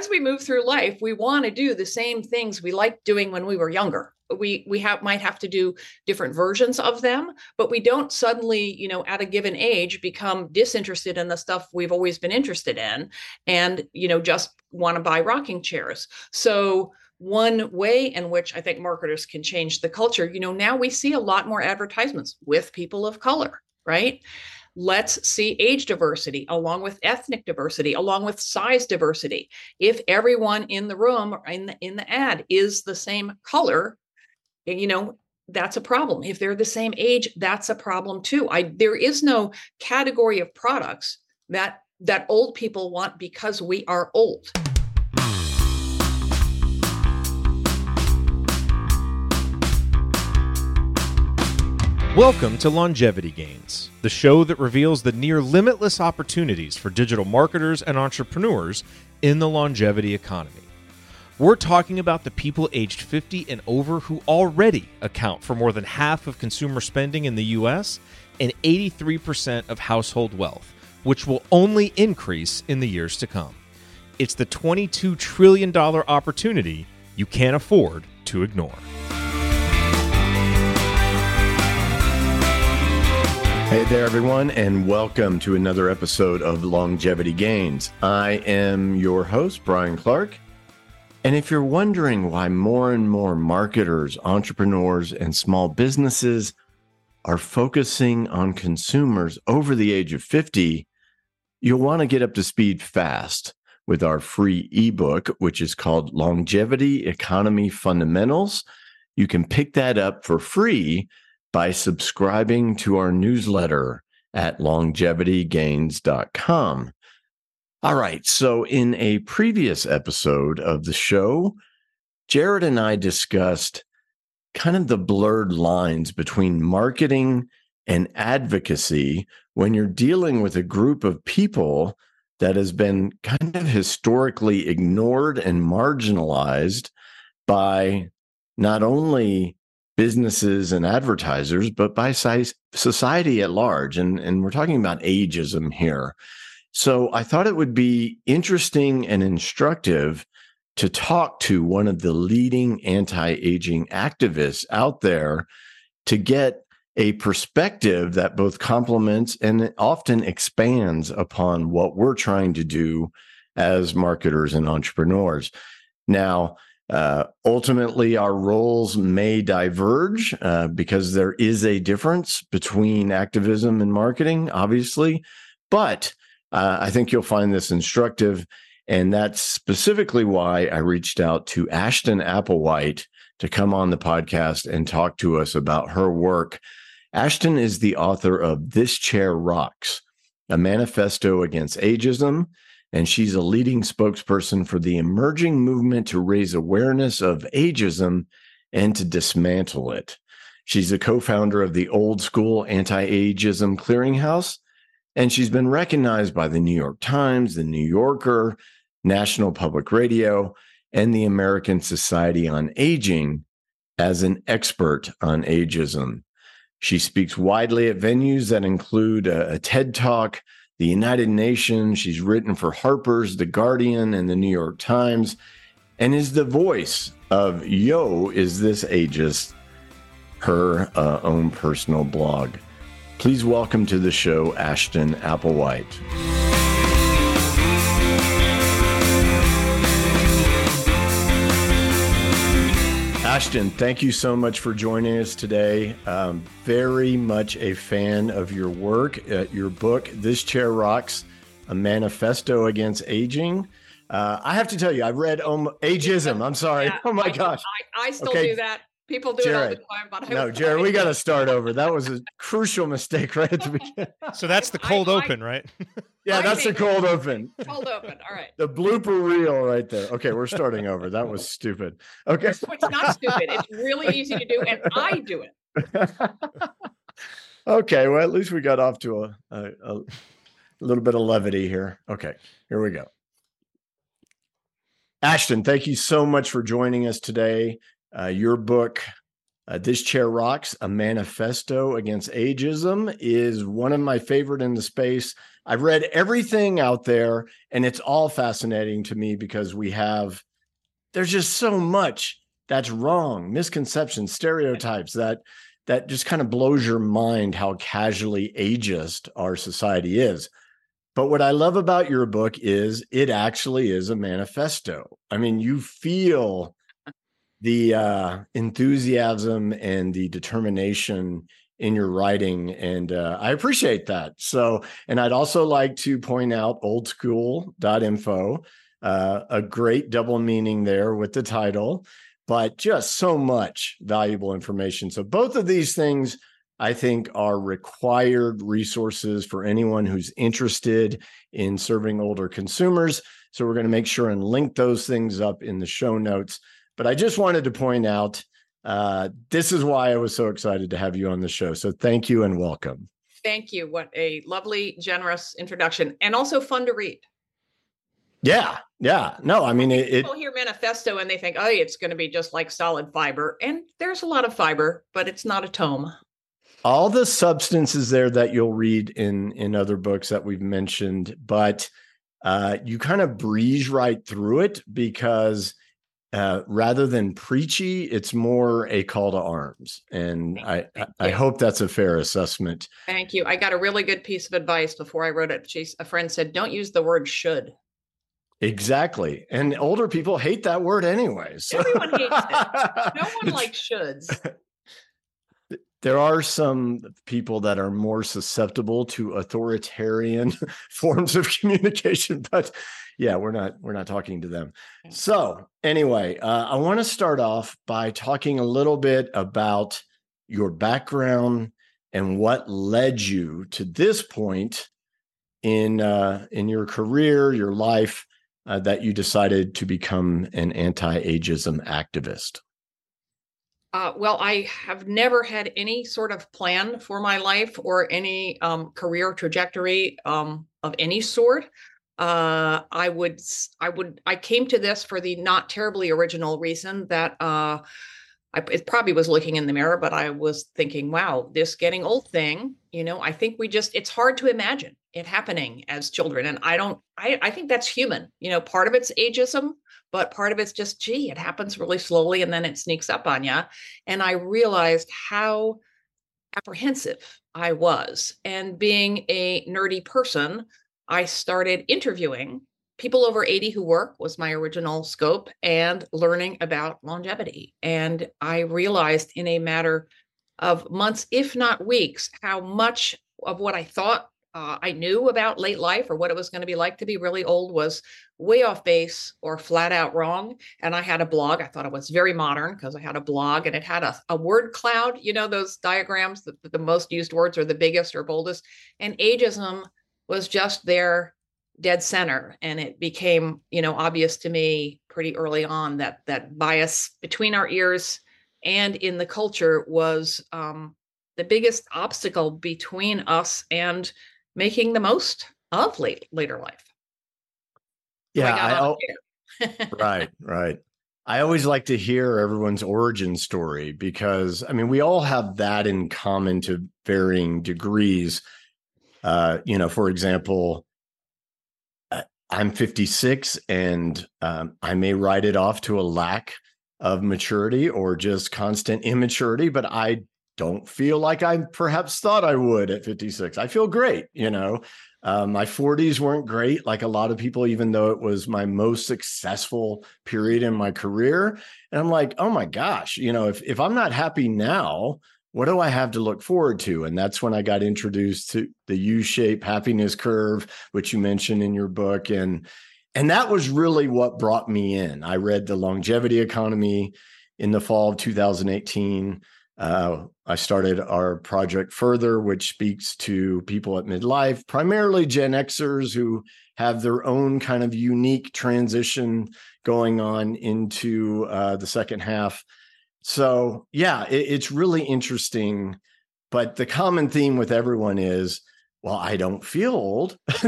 as we move through life, we want to do the same things we liked doing when we were younger. We we have might have to do different versions of them, but we don't suddenly, you know, at a given age become disinterested in the stuff we've always been interested in and, you know, just want to buy rocking chairs. So one way in which I think marketers can change the culture, you know, now we see a lot more advertisements with people of color, right? Let's see age diversity along with ethnic diversity along with size diversity. If everyone in the room in the, in the ad is the same color you know that's a problem. If they're the same age that's a problem too. I there is no category of products that that old people want because we are old Welcome to Longevity Gains, the show that reveals the near limitless opportunities for digital marketers and entrepreneurs in the longevity economy. We're talking about the people aged 50 and over who already account for more than half of consumer spending in the US and 83% of household wealth, which will only increase in the years to come. It's the $22 trillion opportunity you can't afford to ignore. Hey there, everyone, and welcome to another episode of Longevity Gains. I am your host, Brian Clark. And if you're wondering why more and more marketers, entrepreneurs, and small businesses are focusing on consumers over the age of 50, you'll want to get up to speed fast with our free ebook, which is called Longevity Economy Fundamentals. You can pick that up for free by subscribing to our newsletter at longevitygains.com. All right. So, in a previous episode of the show, Jared and I discussed kind of the blurred lines between marketing and advocacy when you're dealing with a group of people that has been kind of historically ignored and marginalized by not only businesses and advertisers, but by society at large. And, and we're talking about ageism here. So I thought it would be interesting and instructive to talk to one of the leading anti aging activists out there to get a perspective that both complements and often expands upon what we're trying to do as marketers and entrepreneurs. Now, uh, ultimately, our roles may diverge uh, because there is a difference between activism and marketing, obviously. But uh, I think you'll find this instructive. And that's specifically why I reached out to Ashton Applewhite to come on the podcast and talk to us about her work. Ashton is the author of This Chair Rocks, a manifesto against ageism and she's a leading spokesperson for the emerging movement to raise awareness of ageism and to dismantle it. She's a co founder of the Old School Anti Ageism Clearinghouse, and she's been recognized by the New York Times, the New Yorker, National Public Radio, and the American Society on Aging as an expert on ageism. She speaks widely at venues that include a, a TED Talk, the United Nations. She's written for Harper's, The Guardian, and the New York Times, and is the voice of Yo, Is This Ageist, her uh, own personal blog. Please welcome to the show Ashton Applewhite. Ashton, thank you so much for joining us today. Um, very much a fan of your work, uh, your book, This Chair Rocks, a manifesto against aging. Uh, I have to tell you, I've read um, Ageism. I'm sorry. Yeah, oh my I, gosh. I, I still okay. do that. People do Jared, it all the time. But no, Jared, we got to start over. That was a crucial mistake right at the beginning. So that's the cold I, open, right? Yeah, that's the cold open. Cold open. All right. The blooper reel right there. Okay, we're starting over. That was stupid. Okay. It's not stupid. It's really easy to do, and I do it. okay. Well, at least we got off to a, a, a little bit of levity here. Okay, here we go. Ashton, thank you so much for joining us today. Uh, your book, Uh, this Chair Rocks, a manifesto against ageism, is one of my favorite in the space. I've read everything out there, and it's all fascinating to me because we have, there's just so much that's wrong, misconceptions, stereotypes that that just kind of blows your mind how casually ageist our society is. But what I love about your book is it actually is a manifesto. I mean, you feel the uh, enthusiasm and the determination in your writing and uh, i appreciate that. So and i'd also like to point out oldschool.info uh, a great double meaning there with the title but just so much valuable information. So both of these things i think are required resources for anyone who's interested in serving older consumers. So we're going to make sure and link those things up in the show notes but I just wanted to point out uh, this is why I was so excited to have you on the show. So thank you and welcome. Thank you. What a lovely, generous introduction, and also fun to read. Yeah, yeah. No, I mean it. People hear manifesto and they think, oh, it's going to be just like solid fiber, and there's a lot of fiber, but it's not a tome. All the substances there that you'll read in in other books that we've mentioned, but uh, you kind of breeze right through it because uh, rather than preachy, it's more a call to arms. And I, I hope that's a fair assessment. Thank you. I got a really good piece of advice before I wrote it. She, a friend said, don't use the word should. Exactly. And older people hate that word anyway. So. Everyone hates it. No one likes shoulds. There are some people that are more susceptible to authoritarian forms of communication, but yeah, we're not we're not talking to them. So anyway, uh, I want to start off by talking a little bit about your background and what led you to this point in uh, in your career, your life, uh, that you decided to become an anti-ageism activist. Uh, well, I have never had any sort of plan for my life or any um, career trajectory um, of any sort uh, I would, I would, I came to this for the not terribly original reason that uh, I it probably was looking in the mirror, but I was thinking, wow, this getting old thing, you know, I think we just, it's hard to imagine it happening as children. And I don't, I, I think that's human. You know, part of it's ageism, but part of it's just, gee, it happens really slowly and then it sneaks up on you. And I realized how apprehensive I was. And being a nerdy person, I started interviewing people over 80 who work was my original scope and learning about longevity. And I realized in a matter of months, if not weeks, how much of what I thought uh, I knew about late life or what it was going to be like to be really old was way off base or flat out wrong. And I had a blog. I thought it was very modern because I had a blog and it had a, a word cloud, you know, those diagrams, the, the most used words are the biggest or boldest. And ageism was just there dead center. And it became you know obvious to me pretty early on that that bias between our ears and in the culture was um, the biggest obstacle between us and making the most of late, later life. Yeah I, I right right. I always like to hear everyone's origin story because i mean we all have that in common to varying degrees uh, you know, for example, I'm 56 and um, I may write it off to a lack of maturity or just constant immaturity, but I don't feel like I perhaps thought I would at 56. I feel great, you know. Um, my 40s weren't great, like a lot of people, even though it was my most successful period in my career. And I'm like, oh my gosh, you know, if if I'm not happy now, what do I have to look forward to? And that's when I got introduced to the U shape happiness curve, which you mentioned in your book. And and that was really what brought me in. I read the longevity economy in the fall of 2018. Uh, I started our project further, which speaks to people at midlife, primarily Gen Xers who have their own kind of unique transition going on into uh, the second half so, yeah, it, it's really interesting. But the common theme with everyone is, well, I don't feel old.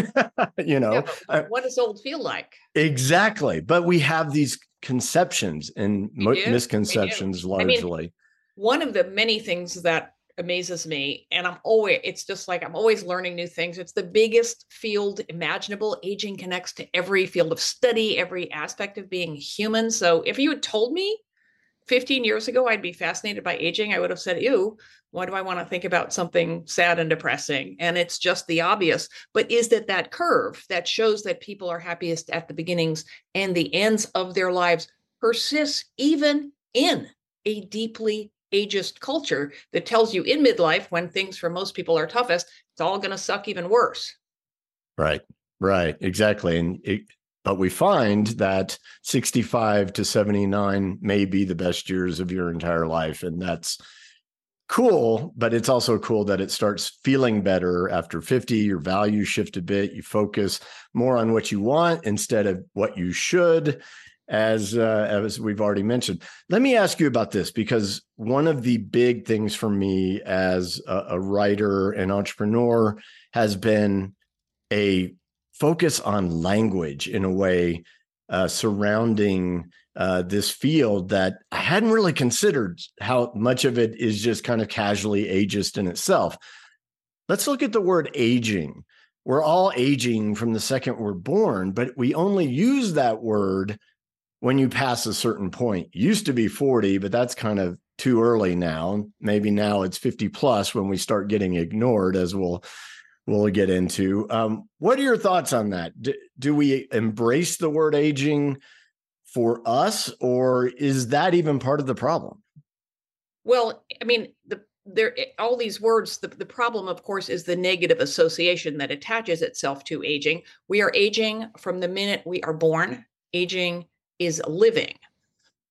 you know, yeah, what does old feel like? Exactly. But we have these conceptions and mo- misconceptions largely. I mean, one of the many things that amazes me and i'm always it's just like i'm always learning new things it's the biggest field imaginable aging connects to every field of study every aspect of being human so if you had told me 15 years ago i'd be fascinated by aging i would have said ew why do i want to think about something sad and depressing and it's just the obvious but is that that curve that shows that people are happiest at the beginnings and the ends of their lives persists even in a deeply ageist culture that tells you in midlife when things for most people are toughest, it's all going to suck even worse. Right. Right. Exactly. And it, but we find that 65 to 79 may be the best years of your entire life. And that's cool, but it's also cool that it starts feeling better after 50. Your values shift a bit. You focus more on what you want instead of what you should as uh, as we've already mentioned. Let me ask you about this because one of the big things for me as a, a writer and entrepreneur has been a focus on language in a way uh, surrounding uh, this field that I hadn't really considered how much of it is just kind of casually ageist in itself. Let's look at the word aging. We're all aging from the second we're born, but we only use that word when you pass a certain point. Used to be 40, but that's kind of too early now. Maybe now it's 50 plus when we start getting ignored, as we'll we'll get into. Um, what are your thoughts on that? Do, do we embrace the word aging for us, or is that even part of the problem? Well, I mean, the there all these words the, the problem of course is the negative association that attaches itself to aging we are aging from the minute we are born aging is living.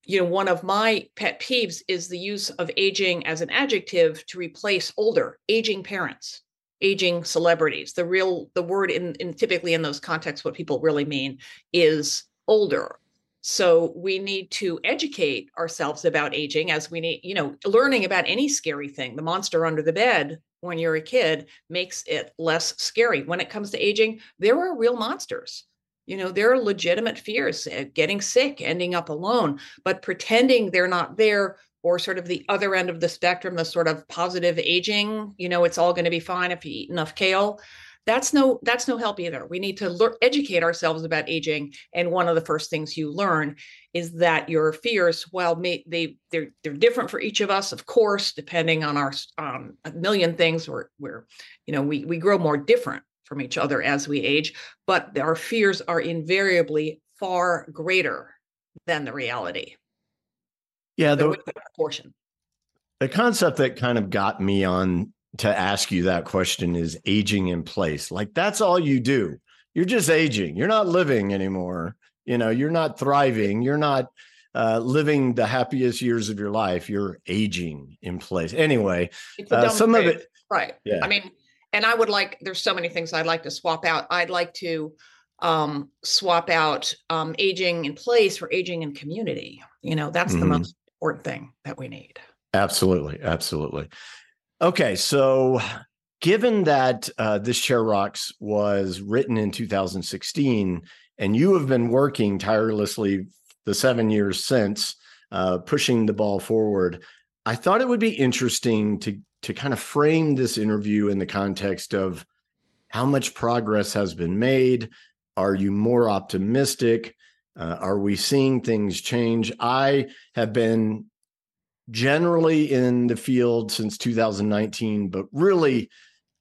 You know, one of my pet peeves is the use of aging as an adjective to replace older, aging parents, aging celebrities. The real the word in, in typically in those contexts, what people really mean is older. So we need to educate ourselves about aging as we need, you know, learning about any scary thing, the monster under the bed when you're a kid makes it less scary. When it comes to aging, there are real monsters you know, there are legitimate fears uh, getting sick, ending up alone, but pretending they're not there or sort of the other end of the spectrum, the sort of positive aging, you know, it's all going to be fine if you eat enough kale. That's no that's no help either. We need to learn, educate ourselves about aging, and one of the first things you learn is that your fears, while may, they they're they're different for each of us, of course, depending on our um, a million things. we're we're you know we we grow more different from each other as we age, but our fears are invariably far greater than the reality. Yeah, the proportion. The concept that kind of got me on to ask you that question is aging in place. Like that's all you do. You're just aging. You're not living anymore. You know, you're not thriving. You're not uh, living the happiest years of your life. You're aging in place. Anyway, uh, some of it, right? Yeah. I mean, and I would like, there's so many things I'd like to swap out. I'd like to um, swap out um, aging in place for aging in community. You know, that's mm-hmm. the most important thing that we need. Absolutely. Absolutely. Okay. So, given that uh, this Chair Rocks was written in 2016, and you have been working tirelessly the seven years since, uh, pushing the ball forward, I thought it would be interesting to to kind of frame this interview in the context of how much progress has been made. Are you more optimistic? Uh, are we seeing things change? I have been generally in the field since 2019, but really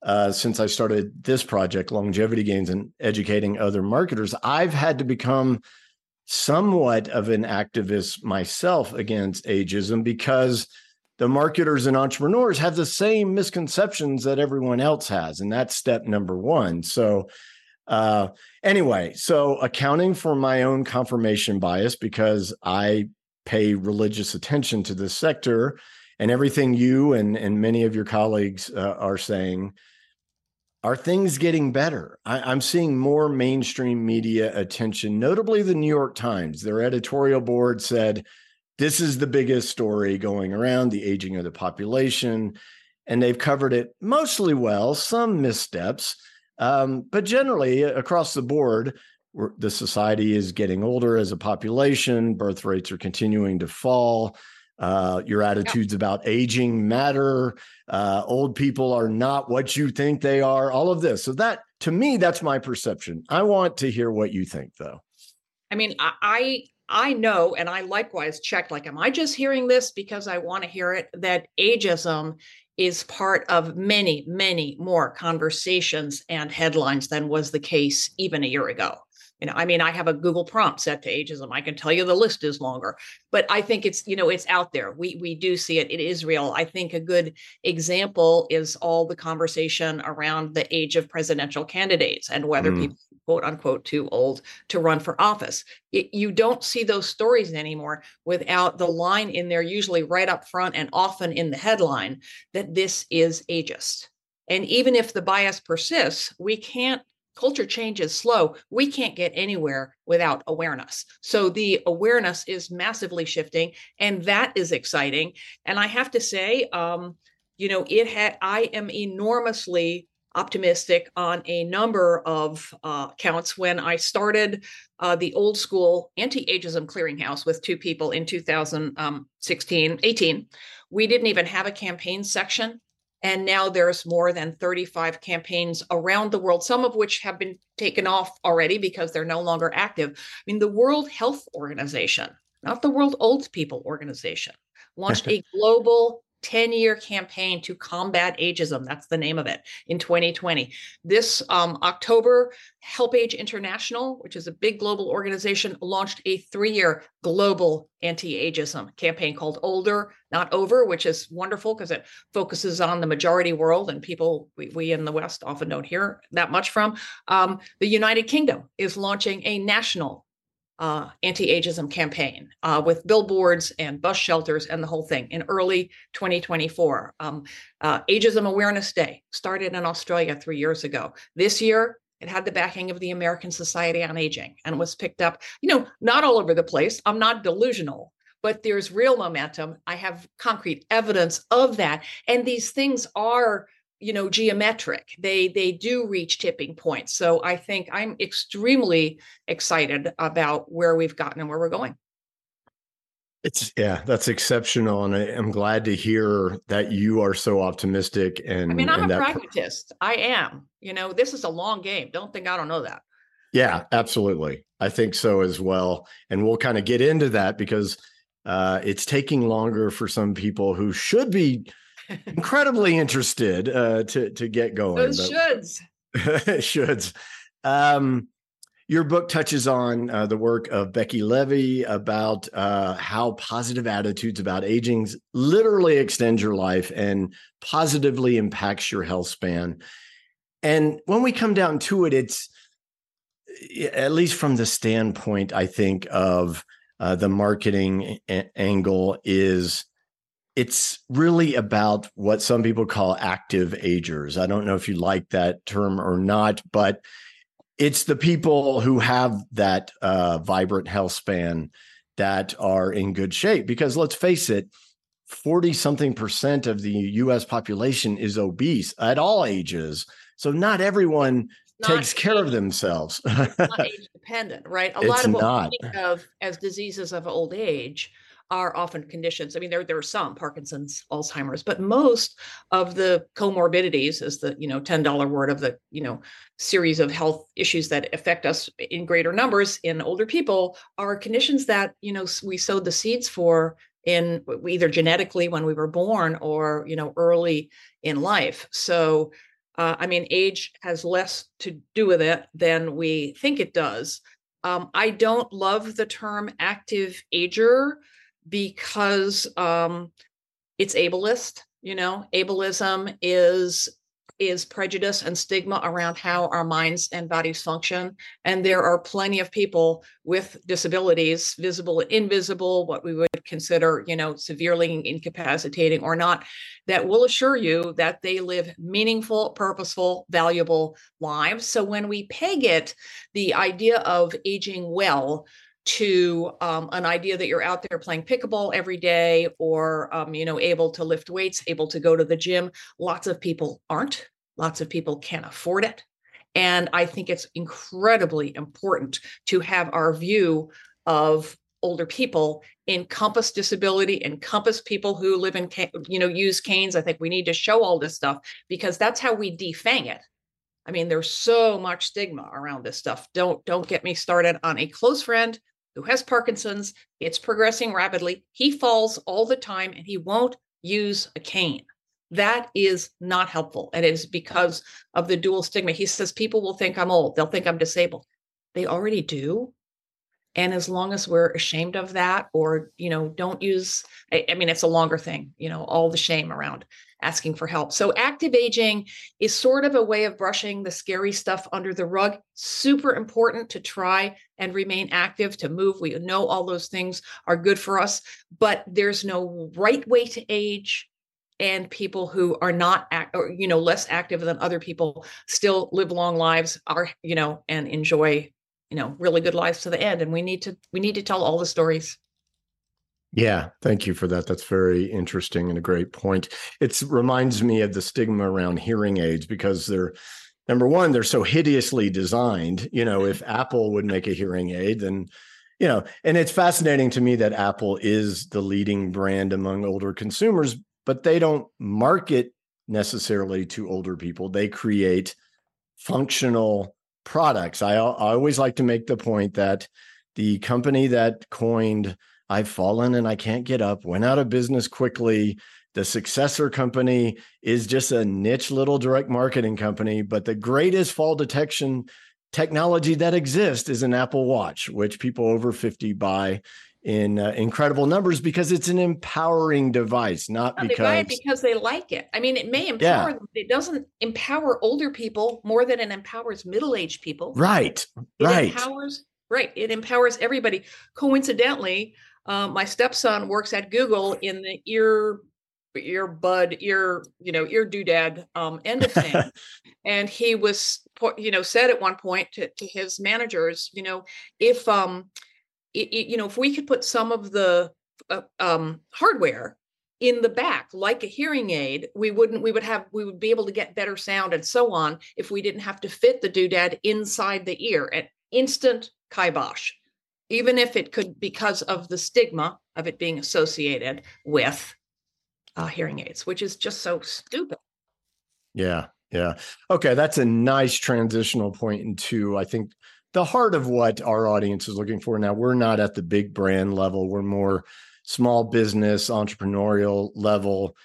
uh, since I started this project, Longevity Gains, and educating other marketers, I've had to become somewhat of an activist myself against ageism because the marketers and entrepreneurs have the same misconceptions that everyone else has. And that's step number one. So, uh, anyway, so accounting for my own confirmation bias because I pay religious attention to this sector and everything you and, and many of your colleagues uh, are saying. Are things getting better? I, I'm seeing more mainstream media attention, notably the New York Times. Their editorial board said, this is the biggest story going around the aging of the population. And they've covered it mostly well, some missteps, um, but generally across the board, the society is getting older as a population, birth rates are continuing to fall. uh, your attitudes yeah. about aging matter. Uh, old people are not what you think they are. All of this. So that to me, that's my perception. I want to hear what you think, though. I mean, I I know, and I likewise checked. Like, am I just hearing this because I want to hear it? That ageism is part of many, many more conversations and headlines than was the case even a year ago. You know i mean i have a google prompt set to ageism. I can tell you the list is longer but i think it's you know it's out there. We we do see it. It is real. I think a good example is all the conversation around the age of presidential candidates and whether mm. people quote unquote too old to run for office it, you don't see those stories anymore without the line in there usually right up front and often in the headline that this is ageist and even if the bias persists we can't culture change is slow. We can't get anywhere without awareness. So the awareness is massively shifting, and that is exciting. And I have to say, um, you know, it had. I am enormously optimistic on a number of uh, counts. When I started uh, the old school anti-ageism clearinghouse with two people in 2016, 18, we didn't even have a campaign section and now there's more than 35 campaigns around the world, some of which have been taken off already because they're no longer active. I mean, the World Health Organization, not the World Old People Organization, launched a global 10 year campaign to combat ageism. That's the name of it in 2020. This um, October, HelpAge International, which is a big global organization, launched a three year global anti ageism campaign called Older, Not Over, which is wonderful because it focuses on the majority world and people we, we, in the West often don't hear that much from. Um, the United Kingdom is launching a national uh, anti-ageism campaign uh, with billboards and bus shelters and the whole thing in early 2024. Um, uh, Ageism Awareness Day started in Australia three years ago. This year, it had the backing of the American Society on Aging and was picked up, you know, not all over the place. I'm not delusional, but there's real momentum. I have concrete evidence of that. And these things are you know geometric. They they do reach tipping points. So i think i'm extremely excited about where we've gotten and where we're going. It's yeah that's exceptional and I, am glad to hear that you are so optimistic and i mean i'm a pragmatist. I am you know this is a long game. Don't think i don't know that. Yeah absolutely. I think so as well and we'll kind of get into that because uh, it's taking longer for some people who should be incredibly interested uh, to to get going. Those shoulds. shoulds. Um, your book touches on uh, the work of Becca Levy about uh, how positive attitudes about aging literally extend your life and positively impacts your health span. And when we come down to it, it's at least from the standpoint, I think, of uh, the marketing a- angle is it's really about what some people call active agers. I don't know if you like that term or not, but it's the people who have that uh, vibrant health span that are in good shape. Because let's face it, 40 something percent of the US population is obese at all ages. So not everyone not takes care of themselves. not age dependent, right? A lot of what not. we think of as diseases of old age are often conditions. I mean, there there are some Parkinson's, Alzheimer's, but most of the comorbidities, is the you know ten dollar word of the you know series of health issues that affect us in greater numbers in older people, are conditions that you know we sowed the seeds for in either genetically when we were born or you know early in life. So. Uh, I mean, age has less to do with it than we think it does. Um, I don't love the term active ager because um, it's ableist. You know, ableism is is prejudice and stigma around how our minds and bodies function. And there are plenty of people with disabilities, visible and invisible, what we would consider, you know, severely incapacitating or not, that will assure you that they live meaningful, purposeful, valuable lives. So when we peg it, the idea of aging well to um, an idea that you're out there playing pickleball every day or um, you know able to lift weights able to go to the gym. Lots of people aren't. Lots of people can't afford it. And i think it's incredibly important to have our view of older people encompass disability encompass people who live in you know use canes. I think we need to show all this stuff because that's how we defang it. I mean there's so much stigma around this stuff. Don't don't get me started on a close friend who has parkinson's it's progressing rapidly. He falls all the time and he won't use a cane. That is not helpful and it is because of the dual stigma. He says people will think i'm old they'll think i'm disabled. They already do. And as long as we're ashamed of that or you know don't use I, I, mean it's a longer thing you know all the shame around asking for help. So active aging is sort of a way of brushing the scary stuff under the rug. Super important to try and remain active to move. We know all those things are good for us but there's no right way to age and people who are not act, or you know less active than other people still live long lives are you know and enjoy you know really good lives to the end. And we need to we need to tell all the stories yeah thank you for that. That's very interesting and a great point. It reminds me of the stigma around hearing aids because they're number one they're so hideously designed you know if apple would make a hearing aid then you know and it's fascinating to me that apple is the leading brand among older consumers but they don't market necessarily to older people. They create functional products. I, I always like to make the point that the company that coined I've fallen and I can't get up went out of business quickly. The successor company is just a niche little direct marketing company, but the greatest fall detection technology that exists is an Apple Watch, which people over 50 buy in uh, incredible numbers because it's an empowering device, not because they buy it because they like it. I mean, it may empower yeah. them. It doesn't empower older people more than it empowers middle-aged people. Right. It right. Empowers, right. It empowers everybody. Coincidentally, uh, my stepson works at Google in the ear ear bud ear you know ear doodad um end of thing. And he was you know said at one point to, to his managers you know if um it, it, you know, if we could put some of the uh, um, hardware in the back like a hearing aid we wouldn't we would have we would be able to get better sound and so on if we didn't have to fit the doodad inside the ear. At instant kibosh even if it could because of the stigma of it being associated with uh, hearing aids which is just so stupid yeah yeah okay that's a nice transitional point into i think the heart of what our audience is looking for. Now, we're not at the big brand level, we're more small business, entrepreneurial level.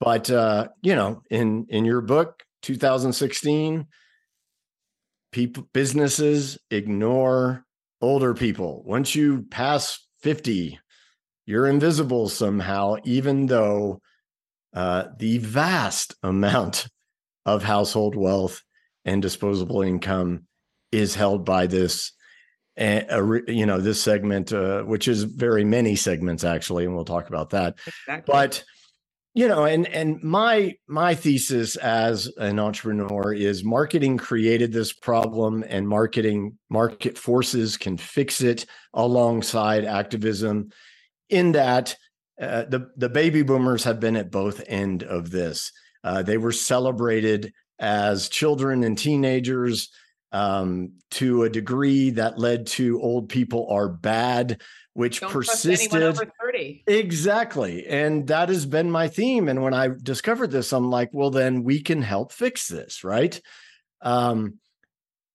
But uh, you know, in in your book, 2016, people businesses ignore older people. Once you pass 50, you're invisible somehow, even though uh, the vast amount of household wealth and disposable income is held by this uh, you know this segment uh, which is very many segments actually and we'll talk about that exactly. but you know and and my my thesis as an entrepreneur is marketing created this problem and marketing market forces can fix it alongside activism in that uh, the the baby boomers have been at both end of this. Uh, they were celebrated as children and teenagers um, to a degree that led to old people are bad, which Don't persisted. Exactly. And that has been my theme. And when I discovered this, I'm like, well, then we can help fix this, right? Um,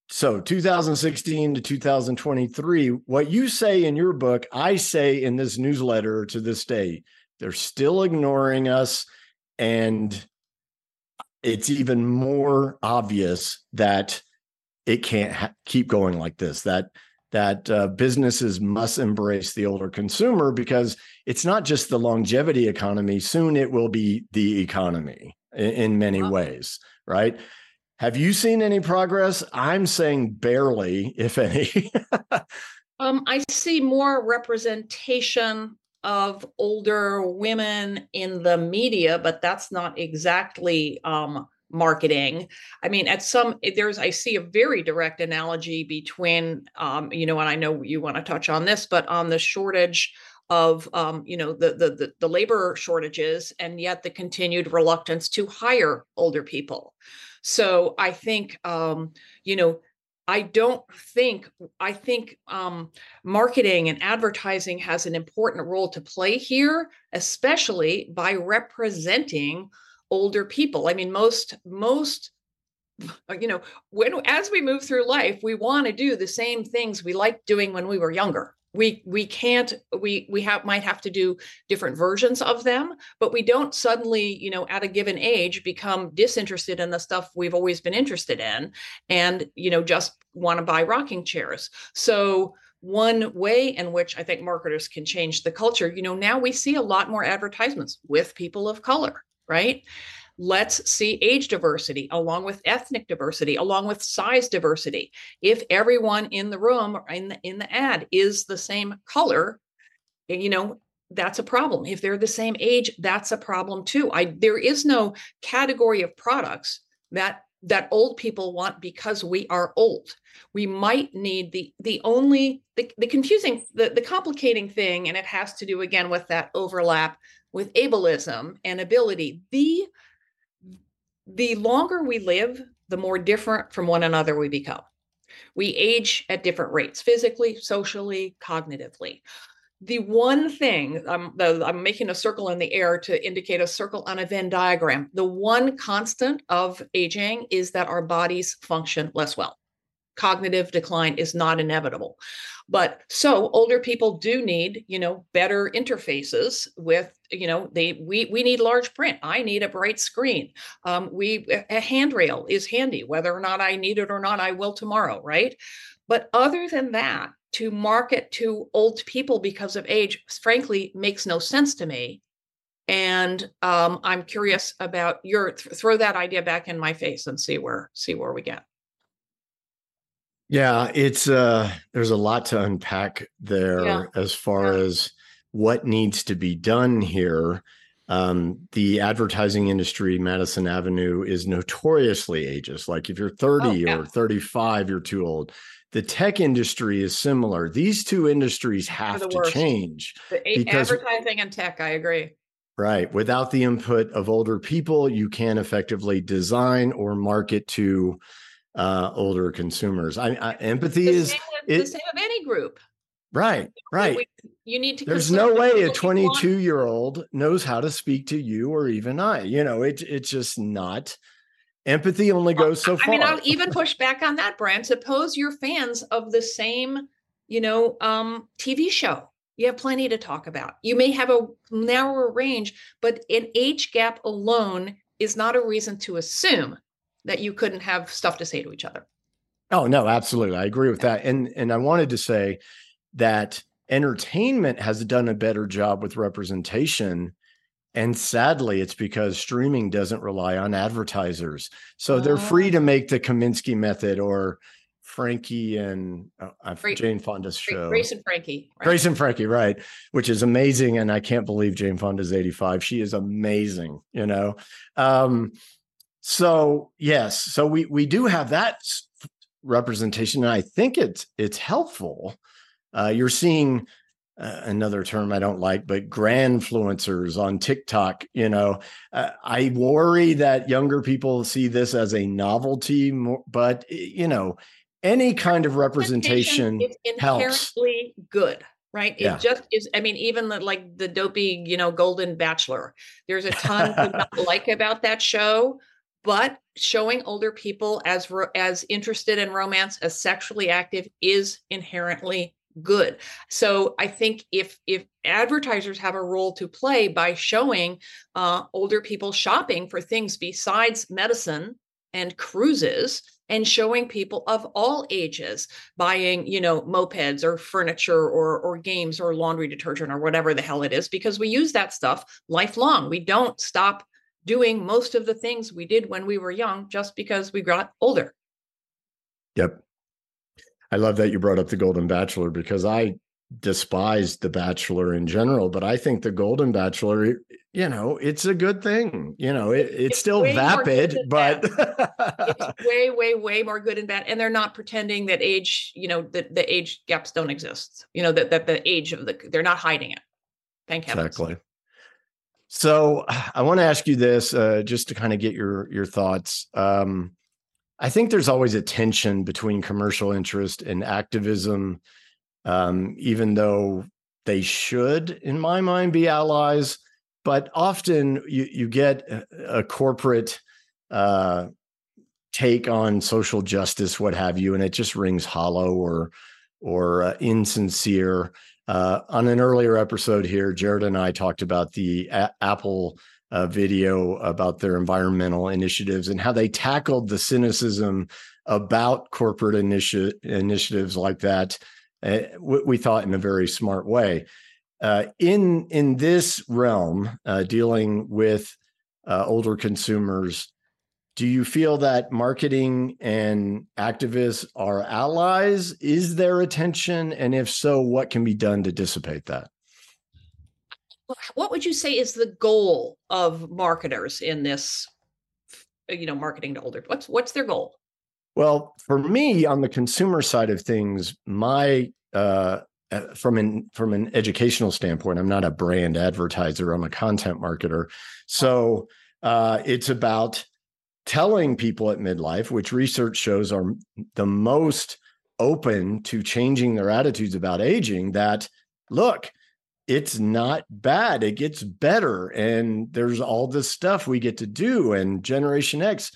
so 2016 to 2023, what you say in your book, I say in this newsletter to this day, they're still ignoring us. And it's even more obvious that it can't ha- keep going like this. That that uh, businesses must embrace the older consumer because it's not just the longevity economy. Soon it will be the economy in, in many wow. ways, right? Have you seen any progress? I'm saying barely, if any. um, I see more representation of older women in the media, but that's not exactly um, marketing. I mean at some there's i see a very direct analogy between um, you know and i know you want to touch on this but on the shortage of um, you know the, the, the the labor shortages and yet the continued reluctance to hire older people. So i think um, you know I don't think I think um, marketing and advertising has an important role to play here, especially by representing older people. I mean, most most uh, you know when as we move through life, we want to do the same things we liked doing when we were younger. We we can't we we have might have to do different versions of them but we don't suddenly you know at a given age become disinterested in the stuff we've always been interested in and you know just want to buy rocking chairs. So one way in which i think marketers can change the culture you know now we see a lot more advertisements with people of color right? Let's see age diversity along with ethnic diversity along with size diversity. If everyone in the room in the, in the ad is the same color eh, you know that's a problem. If they're the same age that's a problem too. I there is no category of products that that old people want because we are old. We might need the the only the, the confusing the, the complicating thing and it has to do again with that overlap with ableism and ability the the longer we live, the more different from one another we become. We age at different rates, physically, socially, cognitively. The one thing I'm, I'm making a circle in the air to indicate a circle on a Venn diagram. The one constant of aging is that our bodies function less well cognitive decline is not inevitable. But so older people do need you know better interfaces with you know they we we need large print. I need a bright screen. Um, we a handrail is handy whether or not i need it or not i will tomorrow right? But other than that to market to old people because of age frankly makes no sense to me. And um, i'm curious about your th- throw that idea back in my face and see where see where we get yeah, it's uh there's a lot to unpack there yeah. as far yeah. as what needs to be done here. Um, the advertising industry, Madison Avenue, is notoriously ageist. Like if you're 30 oh, yeah. or 35, you're too old. The tech industry is similar. These two industries have to worst. change. Because, advertising and tech, I agree. Right. Without the input of older people, you can't effectively design or market to uh, older consumers. I, I empathy the is same with, it, the same of any group. Right, right. You need to. There's no way a 22 year old knows how to speak to you or even I. You know, it, it's just not. Empathy only goes so far. I mean, I'll even push back on that, Brian. Suppose you're fans of the same, you know, um, TV show. You have plenty to talk about. You may have a narrower range, but an age gap alone is not a reason to assume that you couldn't have stuff to say to each other. Oh no, absolutely. I agree with that. And and I wanted to say that entertainment has done a better job with representation and sadly it's because streaming doesn't rely on advertisers. So they're free to oh. make the Kominsky method or Frankie and uh, Jane Fonda's show. Grace and Frankie. Right? Grace and Frankie, right. Which is amazing. And I can't believe Jane Fonda's 85. She is amazing, you know. Um, so yes, so we we do have that representation, and I think it's it's helpful. Uh, you're seeing uh, another term I don't like, but grandfluencers on TikTok. You know, uh, I worry that younger people see this as a novelty, more, but you know, any kind of representation is inherently helps. good right it yeah. just is i mean even the, like the dopey you know golden bachelor there's a ton to not like about that show but showing older people as as interested in romance as sexually active is inherently good. So i think if if advertisers have a role to play by showing uh, older people shopping for things besides medicine and cruises and showing people of all ages buying you know mopeds or furniture or or games or laundry detergent or whatever the hell it is because we use that stuff lifelong. We don't stop doing most of the things we did when we were young just because we got older. Yep. I love that you brought up the Golden Bachelor because I despised the Bachelor in general, but I think the Golden Bachelor, you know, it's a good thing. You know, it, it's, it's still vapid, but it's way, way, way more good and bad. And they're not pretending that age, you know, that the age gaps don't exist. You know, that that the age of the they're not hiding it. Thank heavens. Exactly. So I want to ask you this, uh, just to kind of get your your thoughts. Um, I think there's always a tension between commercial interest and activism, um, even though they should, in my mind, be allies. But often you you get a, corporate uh, take on social justice, what have you, and it just rings hollow or or uh, insincere. Uh, on an earlier episode here, Jared and I talked about the a- Apple uh, video about their environmental initiatives and how they tackled the cynicism about corporate initi- initiatives like that. Uh, we, thought in a very smart way. Uh, in in this realm, uh, dealing with uh, older consumers, do you feel that marketing and activists are allies? Is there attention, and if so, what can be done to dissipate that? what would you say is the goal of marketers in this you know marketing to older what's what's their goal well for me on the consumer side of things my uh, uh from an from an educational standpoint i'm not a brand advertiser i'm a content marketer so uh, it's about telling people at midlife which research shows are the most open to changing their attitudes about aging that look it's not bad. It gets better. And there's all this stuff we get to do. And Generation X,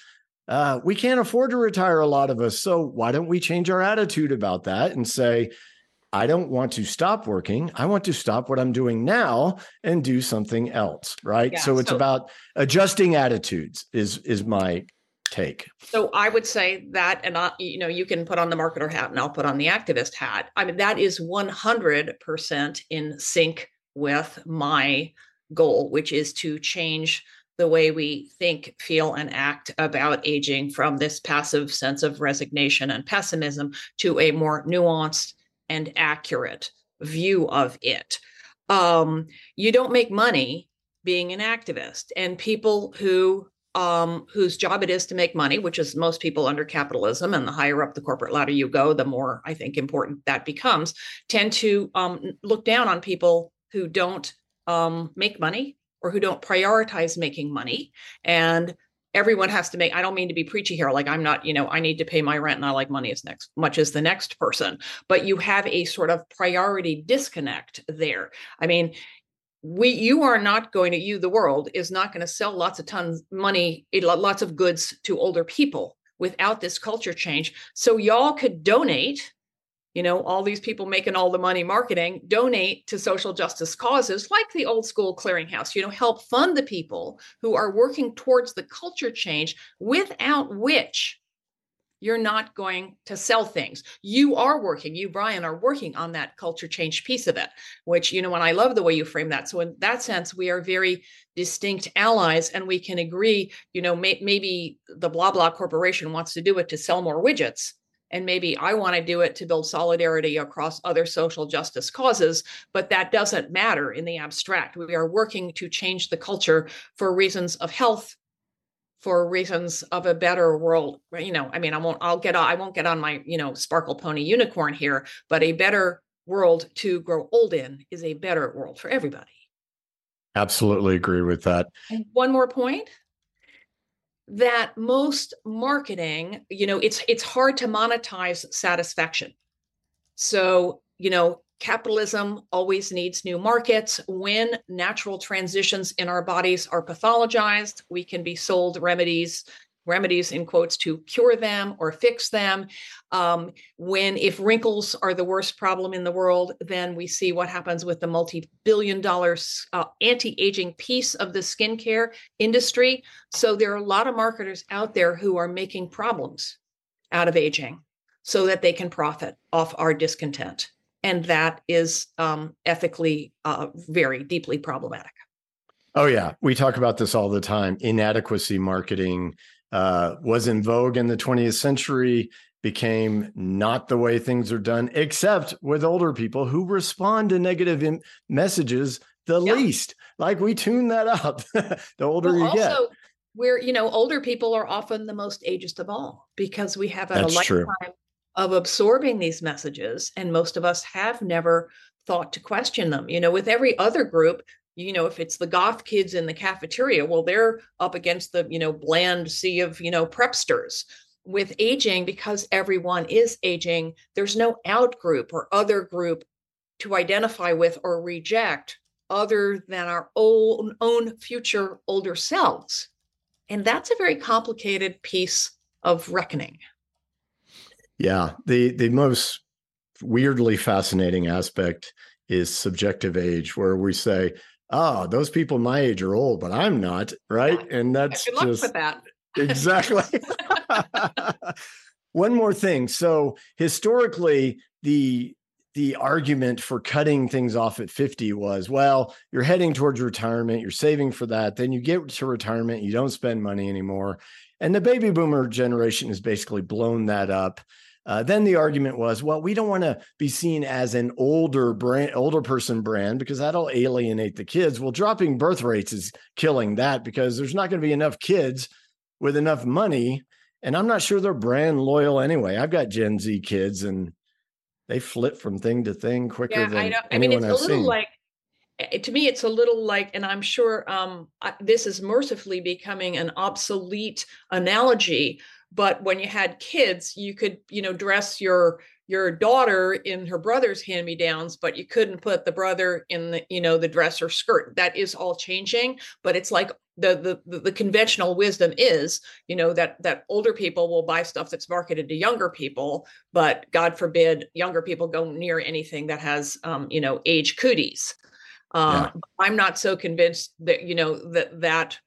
uh, we can't afford to retire a lot of us. So why don't we change our attitude about that and say, I don't want to stop working. I want to stop what I'm doing now and do something else. Right. Yeah, so it's so- about adjusting attitudes is is my take. So I would say that, and I, you know, you can put on the marketer hat, and I'll put on the activist hat. I mean, that is 100% in sync with my goal, which is to change the way we think, feel, and act about aging from this passive sense of resignation and pessimism to a more nuanced and accurate view of it. Um, you don't make money being an activist, and people who um, whose job it is to make money, which is most people under capitalism, and the higher up the corporate ladder you go, the more I think important that becomes, tend to um, look down on people who don't um, make money or who don't prioritize making money. And everyone has to make, I don't mean to be preachy here, like I'm not, you know, I need to pay my rent and I like money as next much as the next person, but you have a sort of priority disconnect there. I mean, we you are not going to you the world is not going to sell lots of tons money lots of goods to older people without this culture change so y'all could donate you know all these people making all the money marketing donate to social justice causes like the old school clearinghouse you know help fund the people who are working towards the culture change without which you're not going to sell things. You are working, you, Brian, are working on that culture change piece of it, which, you know, and I love the way you frame that. So, in that sense, we are very distinct allies and we can agree, you know, may, maybe the blah blah corporation wants to do it to sell more widgets. And maybe I want to do it to build solidarity across other social justice causes, but that doesn't matter in the abstract. We are working to change the culture for reasons of health, for reasons of a better world you know i mean i won't i'll get i won't get on my you know sparkle pony unicorn here but a better world to grow old in is a better world for everybody. Absolutely agree with that. And one more point that most marketing you know it's it's hard to monetize satisfaction so you know capitalism always needs new markets. When natural transitions in our bodies are pathologized, we can be sold remedies remedies in quotes to cure them or fix them. Um, when if wrinkles are the worst problem in the world, then we see what happens with the multi-billion dollar uh, anti-aging piece of the skincare industry. So there are a lot of marketers out there who are making problems out of aging so that they can profit off our discontent and that is um, ethically uh, very deeply problematic. Oh yeah, we talk about this all the time. Inadequacy marketing uh, was in vogue in the 20th century, became not the way things are done, except with older people who respond to negative Im- messages the yeah. least. Like we tune that up. the older well, you also, get. We're, you know, older people are often the most ageist of all because we have a lifetime true of absorbing these messages and most of us have never thought to question them you know with every other group you know if it's the goth kids in the cafeteria well they're up against the you know bland sea of you know prepsters with aging, because everyone is aging, there's no out group or other group to identify with or reject other than our own, own future older selves. And that's a very complicated piece of reckoning. Yeah. The the most weirdly fascinating aspect is subjective age, where we say, oh, those people my age are old, but I'm not, right? Yeah. And that's Good luck just with that. exactly. One more thing. So historically, the the argument for cutting things off at 50 was well you're heading towards retirement you're saving for that then you get to retirement you don't spend money anymore and the baby boomer generation has basically blown that up uh, then the argument was well we don't want to be seen as an older brand older person brand because that'll alienate the kids well dropping birth rates is killing that because there's not going to be enough kids with enough money and i'm not sure they're brand loyal anyway i've got gen z kids and they flip from thing to thing quicker Yeah, than I know. I mean, anyone it's a I've little seen. like eh, to me, it's a little like, and I'm sure um, I- this is mercifully becoming an obsolete analogy. But when you had kids, you could, you know, dress your your daughter in her brother's hand-me-downs, but you couldn't put the brother in the, you know, the dress or skirt. That is all changing, but it's like the the the, conventional wisdom is, you know, that that older people will buy stuff that's marketed to younger people, but God forbid younger people go near anything that has, um, you know, age cooties. Uh, I'm not so convinced that you know that that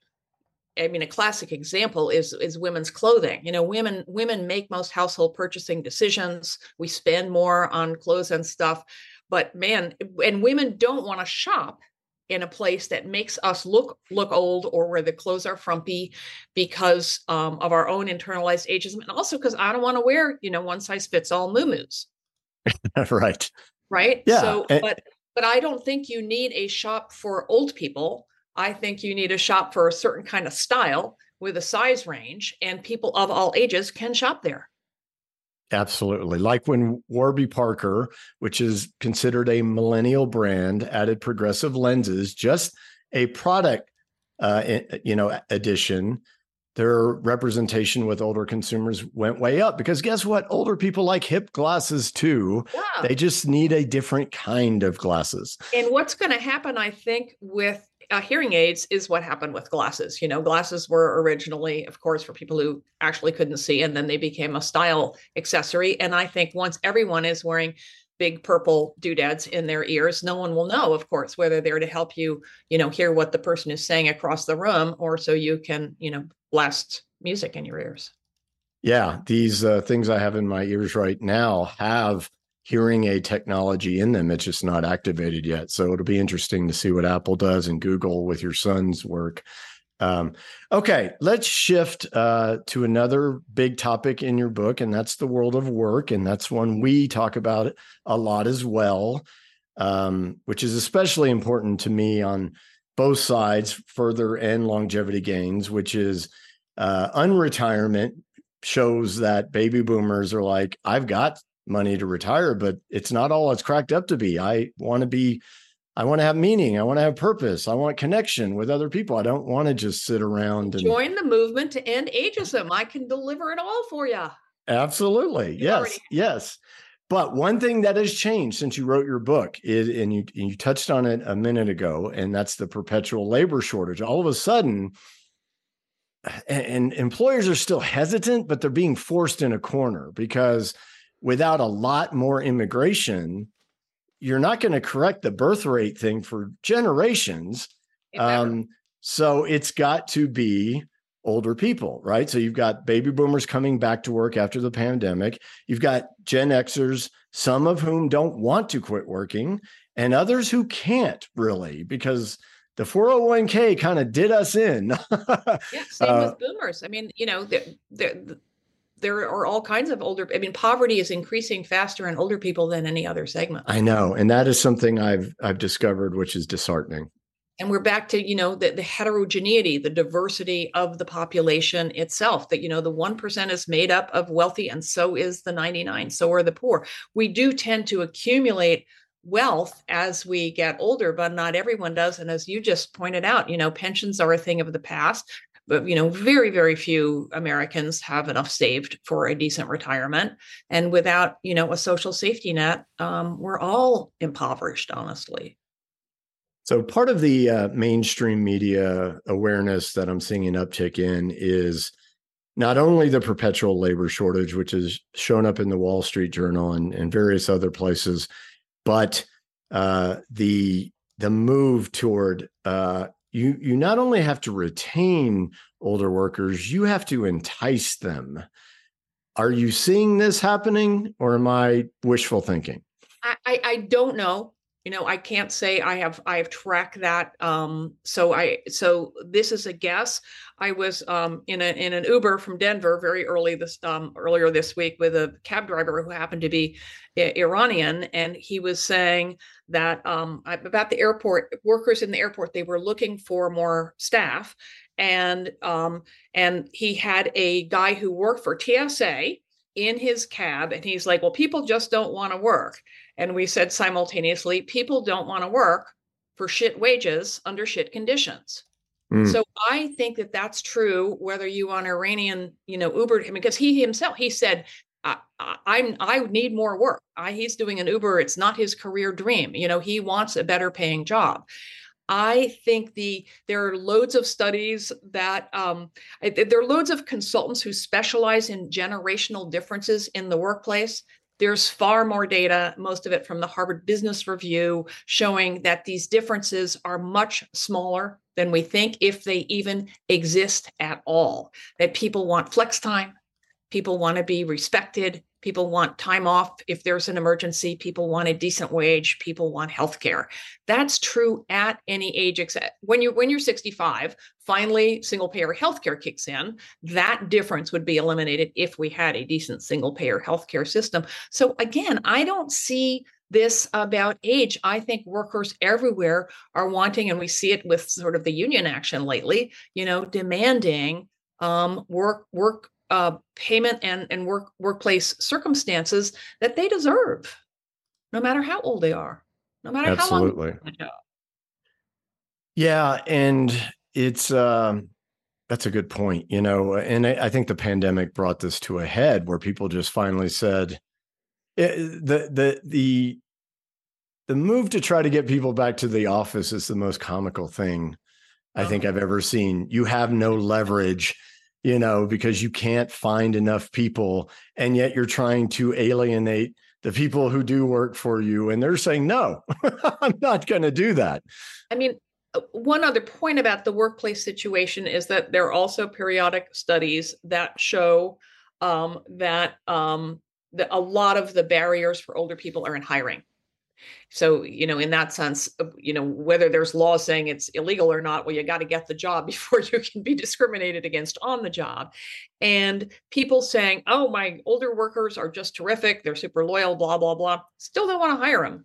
I mean, a classic example is is women's clothing. You know, women women make most household purchasing decisions. We spend more on clothes and stuff, but man, and women don't want to shop in a place that makes us look look old or where the clothes are frumpy because um, of our own internalized ageism, and also because I don't want to wear you know one size fits all muumuus right. right Yeah, so but but i don't think you need a shop for old people i think you need to shop for a certain kind of style with a size range and people of all ages can shop there Absolutely. Like when Warby Parker, which is considered a millennial brand, added progressive lenses, just a product uh, you know, addition, their representation with older consumers went way up because guess what? Older people like hip glasses too. yeah They just need a different kind of glasses. and what's going to happen i think with uh, hearing aids is what happened with glasses you know glasses were originally of course for people who actually couldn't see and then they became a style accessory and i think once everyone is wearing big purple doodads in their ears no one will know of course whether they're to help you you know hear what the person is saying across the room or so you can you know blast music in your ears. Yeah, these uh, things I have in my ears right now have hearing aid technology in them. It's just not activated yet. So it'll be interesting to see what Apple does and Google with your son's work. Um, okay, let's shift uh, to another big topic in your book, and that's the world of work. And that's one we talk about a lot as well, um, which is especially important to me on both sides, further and longevity gains, which is uh, unretirement shows that baby boomers are like, I've got money to retire, but it's not all it's cracked up to be. I want to be, I want to have meaning. I want to have purpose. I want connection with other people. I don't want to just sit around and join the movement to end ageism i can deliver it all for you absolutely. You Yes. already- Yes. But one thing that has changed since you wrote your book is, and you, you touched on it a minute ago, and that's the perpetual labor shortage. All of a sudden, and employers are still hesitant, but they're being forced in a corner because without a lot more immigration, you're not going to correct the birth rate thing for generations. Um, so it's got to be older people, right? So you've got baby boomers coming back to work after the pandemic. You've got Gen Xers, some of whom don't want to quit working, and others who can't really because the 401k kind of did us in. Yeah, same Uh, with boomers. I mean, you know, there, there, there are all kinds of older. I mean, poverty is increasing faster in older people than any other segment. I know, and that is something I've I've discovered, which is disheartening. And we're back to you know the, the heterogeneity, the diversity of the population itself. That you know the one percent is made up of wealthy, and so is the ninety nine. So are the poor. We do tend to accumulate wealth as we get older, but not everyone does. And as you just pointed out, you know, pensions are a thing of the past. But you know very very few americans have enough saved for a decent retirement. And without you know a social safety net um, we're all impoverished honestly. So part of the uh, mainstream media awareness that i'm seeing an uptick in is not only the perpetual labor shortage which has shown up in the wall street journal and, and various other places but uh, the the move toward uh, you you not only have to retain older workers, you have to entice them. Are you seeing this happening, or am I wishful thinking? I, I, I don't know. You know, I can't say I have I have tracked that. Um, so I so this is a guess. I was um, in a in an Uber from Denver very early this um, earlier this week with a cab driver who happened to be Iranian, and he was saying that um, about the airport workers in the airport they were looking for more staff and um, and he had a guy who worked for TSA in his cab and he's like well people just don't want to work and we said simultaneously people don't want to work for shit wages under shit conditions mm. so i think that that's true whether you want iranian you know uber because he himself he said I, I'm I need more work. I, he's doing an Uber. It's not his career dream. You know, he wants a better paying job. I think the there are loads of studies that um, there are loads of consultants who specialize in generational differences in the workplace. There's far more data, most of it from the Harvard Business Review, showing that these differences are much smaller than we think, if they even exist at all. That people want flex time, People want to be respected. People want time off if there's an emergency. People want a decent wage. People want health care. That's true at any age except when you're when you're 65, finally single payer health care kicks in. That difference would be eliminated if we had a decent single payer health care system. So again, I don't see this about age. I think workers everywhere are wanting, and we see it with sort of the union action lately, you know, demanding um, work work uh, payment and, and work workplace circumstances that they deserve, no matter how old they are, no matter Absolutely. how long. Absolutely. Yeah, and it's um, that's a good point, you know, and I, I, think the pandemic brought this to a head where people just finally said it, eh, the the the the move to try to get people back to the office is the most comical thing I think uh-huh. I've ever seen. You have no leverage you know, because you can't find enough people. And yet you're trying to alienate the people who do work for you. And they're saying, no, I'm not going to do that. I mean, uh, one other point about the workplace situation is that there are also periodic studies that show um, that, um, that a lot of the barriers for older people are in hiring. So, you know, in that sense, uh, you know, whether there's law saying it's illegal or not, well, you got to get the job before you can be discriminated against on the job. And people saying, oh, my older workers are just terrific. They're super loyal, blah, blah, blah, still don't want to hire them.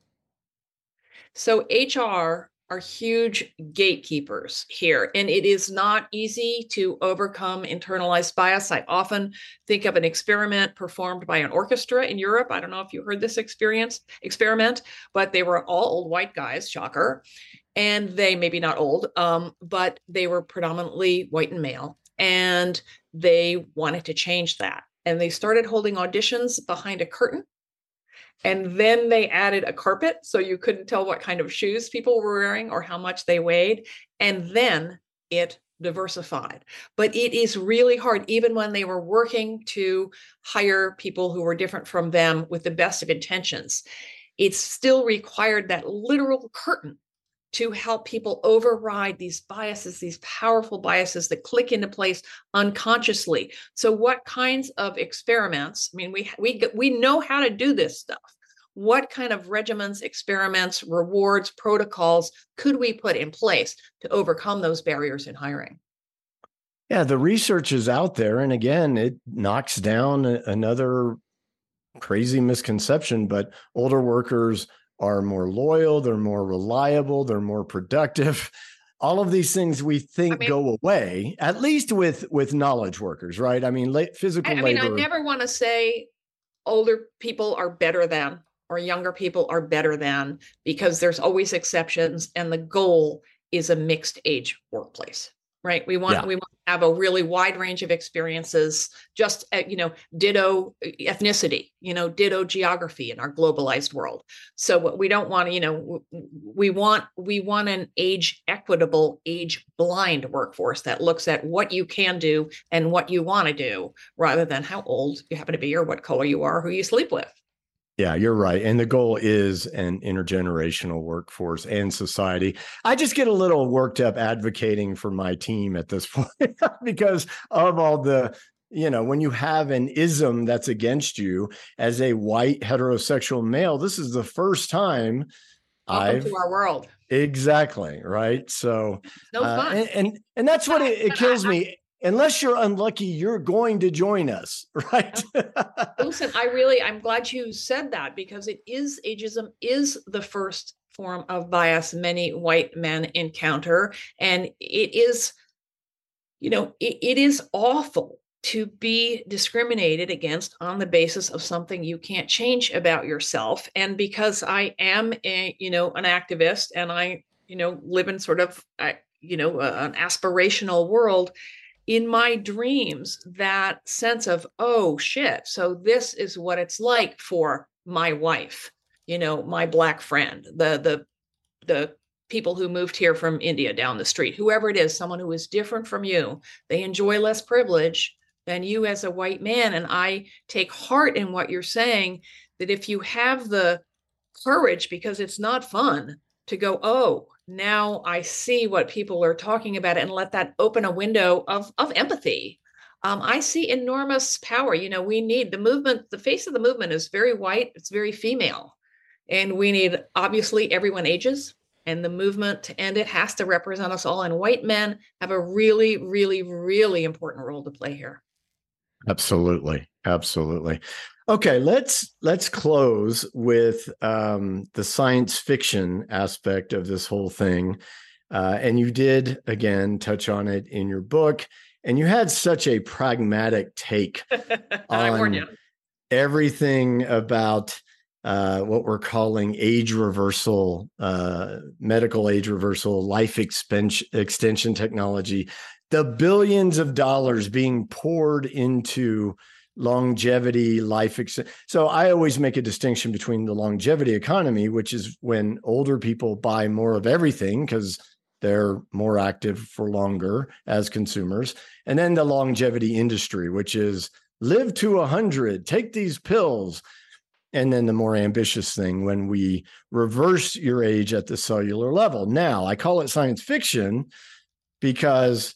So, HR are huge gatekeepers here. And it is not easy to overcome internalized bias. I often think of an experiment performed by an orchestra in Europe. I don't know if you heard this experience experiment, but they were all old white guys, shocker. And they maybe not old, um, but they were predominantly white and male. And they wanted to change that. And they started holding auditions behind a curtain and then they added a carpet so you couldn't tell what kind of shoes people were wearing or how much they weighed. And then it diversified. But it is really hard, even when they were working to hire people who were different from them with the best of intentions. It still required that literal curtain to help people override these biases, these powerful biases that click into place unconsciously. So, what kinds of experiments? I mean, we we we know how to do this stuff what kind of regimens, experiments, rewards, protocols could we put in place to overcome those barriers in hiring? Yeah, the research is out there. And again, it knocks down another crazy misconception, but older workers are more loyal, they're more reliable, they're more productive. All of these things we think I mean, go away, at least with with knowledge workers, right? I mean, physical I, I mean, labor. I never want to say older people are better than or younger people are better than because there's always exceptions and the goal is a mixed age workplace right? We want yeah. we want to have a really wide range of experiences just at, you know ditto uh, ethnicity you know ditto geography in our globalized world. So what we don't want to you know we want we want an age equitable age blind workforce that looks at what you can do and what you want to do rather than how old you happen to be or what color you are who you sleep with yeah, you're right. And the goal is an intergenerational workforce and society. I just get a little worked up advocating for my team at this point because of all the, you know, when you have an ism that's against you as a white heterosexual male, this is the first time Welcome I've to our world. Exactly. Right. So, no uh, and, and, and that's what it, it kills me unless you're unlucky, you're going to join us, right? Listen, I really, I'm glad you said that because it is ageism is the first form of bias many white men encounter. And it is, you know, it, it is awful to be discriminated against on the basis of something you can't change about yourself. And because I am a, you know, an activist and I, you know, live in sort of, I, you know, an aspirational world, in my dreams that sense of oh shit so this is what it's like for my wife you know my black friend the the the people who moved here from india down the street whoever it is someone who is different from you they enjoy less privilege than you as a white man. And i take heart in what you're saying that if you have the courage because it's not fun to go oh now I see what people are talking about and let that open a window of, of empathy. Um, I see enormous power. You know, we need the movement, the face of the movement is very white, it's very female. And we need, obviously, everyone ages, and the movement and it has to represent us all. And white men have a really, really, really important role to play here. Absolutely. Absolutely. Okay, let's let's close with um, the science fiction aspect of this whole thing, uh, and you did again touch on it in your book, and you had such a pragmatic take on everything about uh, what we're calling age reversal, uh, medical age reversal, life extension, extension technology, the billions of dollars being poured into longevity, life. Ex- so I always make a distinction between the longevity economy, which is when older people buy more of everything because they're more active for longer as consumers, and then the longevity industry, which is live to 100, take these pills. And then the more ambitious thing when we reverse your age at the cellular level. Now, I call it science fiction because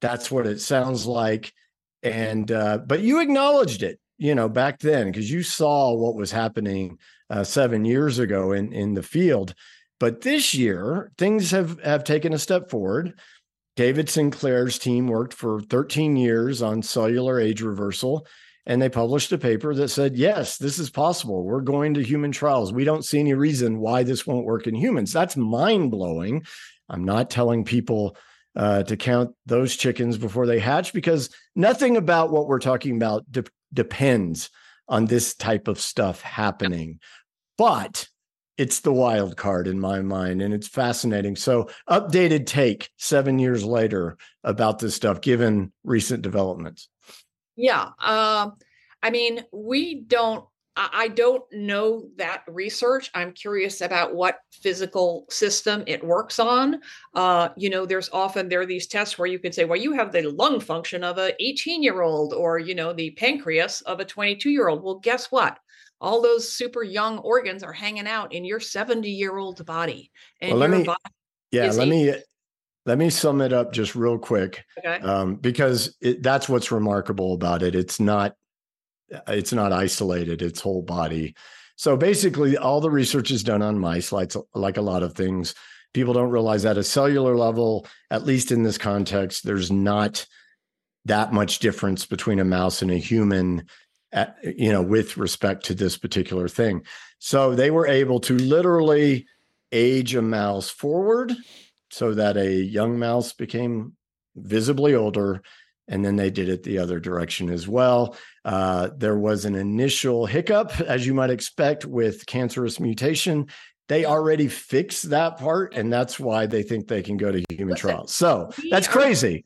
that's what it sounds like and uh, but you acknowledged it you know back then because you saw what was happening uh, seven years ago in in the field. But this year things have have taken a step forward. David sinclair's team worked for 13 years on cellular age reversal and they published a paper that said yes this is possible. We're going to human trials. We don't see any reason why this won't work in humans. That's mind blowing i'm not telling people uh, to count those chickens before they hatch because nothing about what we're talking about de- depends on this type of stuff happening. But it's the wild card in my mind, and it's fascinating. So, updated take seven years later about this stuff, given recent developments. Yeah. Uh, I mean, we don't I don't know that research. I'm curious about what physical system it works on. Uh, you know, there's often there are these tests where you can say, well, you have the lung function of a 18 year old, or you know, the pancreas of a 22 year old. Well, guess what? All those super young organs are hanging out in your 70 year old body, and well, let me, yeah, let a- me let me sum it up just real quick, okay. um, because it, that's what's remarkable about it. It's not it's not isolated, it's whole body. So basically, all the research is done on mice, like, like a lot of things. People don't realize at a cellular level, at least in this context, there's not that much difference between a mouse and a human, at, you know, with respect to this particular thing. So they were able to literally age a mouse forward so that a young mouse became visibly older and then they did it the other direction as well. Uh, there was an initial hiccup, as you might expect, with cancerous mutation, they already fixed that part and that's why they think they can go to human Listen, trials. So that's crazy.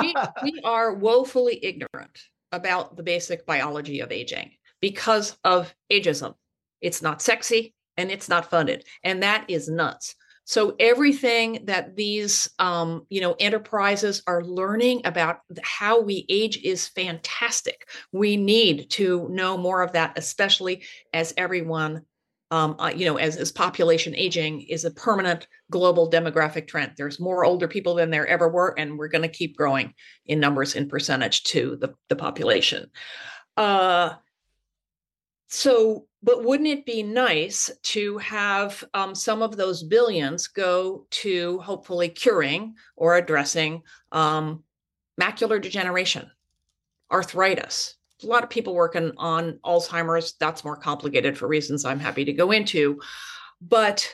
we, we are woefully ignorant about the basic biology of aging because of ageism. It's not sexy and it's not funded and that is nuts so everything that these um, you know enterprises are learning about how we age is fantastic we need to know more of that especially as everyone um, uh, you know, as, as population aging is a permanent global demographic trend. There's more older people than there ever were, and we're going to keep growing in numbers and percentage to the, the population. Uh, so, but wouldn't it be nice to have um, some of those billions go to hopefully curing or addressing um, macular degeneration, arthritis, a lot of people working on Alzheimer's. That's more complicated for reasons I'm happy to go into. But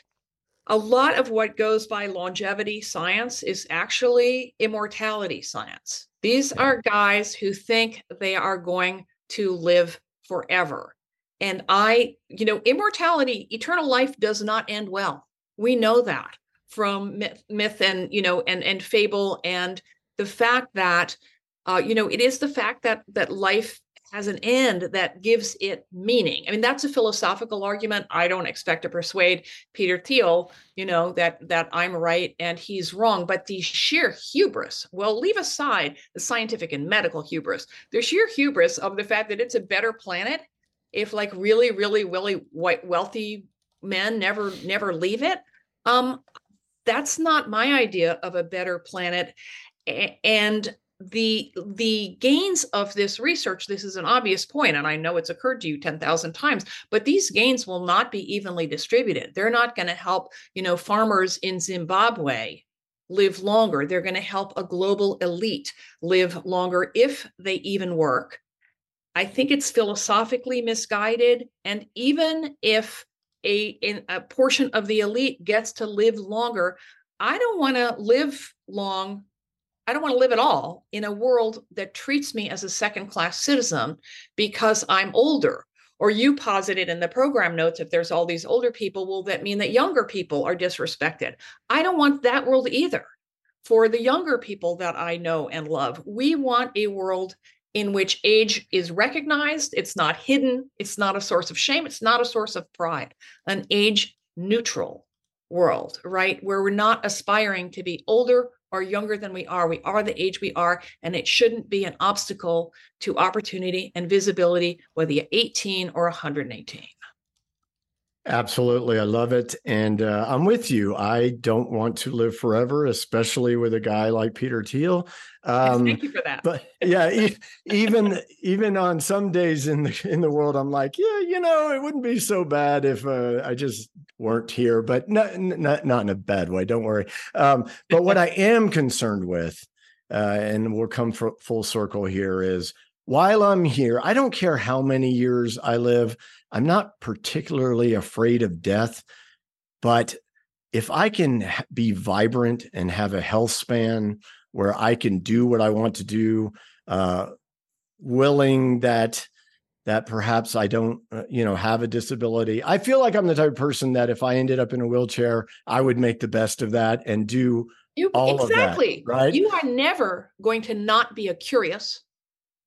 a lot of what goes by longevity science is actually immortality science. These are guys who think they are going to live forever. And I, you know, immortality, eternal life does not end well. We know that from myth, myth and, you know, and and fable and the fact that uh, you know, it is the fact that that life has an end that gives it meaning. I mean, that's a philosophical argument. I don't expect to persuade Peter Thiel, you know, that that I'm right and he's wrong. But the sheer hubris, well, leave aside the scientific and medical hubris, the sheer hubris of the fact that it's a better planet if like really, really, really white wealthy men never never leave it. Um, that's not my idea of a better planet. And the the gains of this research this is an obvious point and i know it's occurred to you 10,000 times but these gains will not be evenly distributed they're not going to help you know farmers in zimbabwe live longer they're going to help a global elite live longer if they even work i think it's philosophically misguided and even if a, a portion of the elite gets to live longer i don't want to live long I don't want to live at all in a world that treats me as a second class citizen because I'm older. Or you posited in the program notes if there's all these older people, will that mean that younger people are disrespected? I don't want that world either. For the younger people that I know and love, we want a world in which age is recognized, it's not hidden, it's not a source of shame, it's not a source of pride, an age neutral world, right? Where we're not aspiring to be older or younger than we are. We are the age we are, and it shouldn't be an obstacle to opportunity and visibility, whether you're 18 or 118. Absolutely. I love it. And uh, I'm with you. I don't want to live forever, especially with a guy like Peter Thiel. Um, Thank you for that. But yeah, e- even even on some days in the in the world, I'm like, yeah, you know, it wouldn't be so bad if uh, I just weren't here. But not, not not in a bad way. Don't worry. Um, but what I am concerned with, uh, and we'll come full circle here, is while I'm here, I don't care how many years I live. I'm not particularly afraid of death, but if I can be vibrant and have a health span where I can do what I want to do, uh, willing that that perhaps I don't, uh, you know, have a disability. I feel like I'm the type of person that if I ended up in a wheelchair, I would make the best of that and do you, all exactly. of that. Right? You are never going to not be a curious,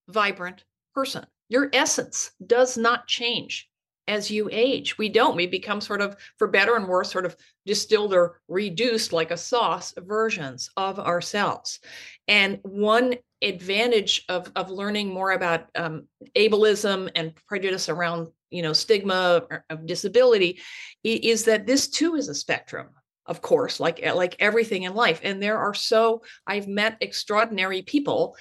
vibrant person. Your essence does not change as you age. We don't. We become sort of, for better and worse, sort of distilled or reduced like a sauce versions of ourselves. And one advantage of, of learning more about um, ableism and prejudice around you know stigma of disability is that this too is a spectrum of course like like everything in life and there are so i've met extraordinary people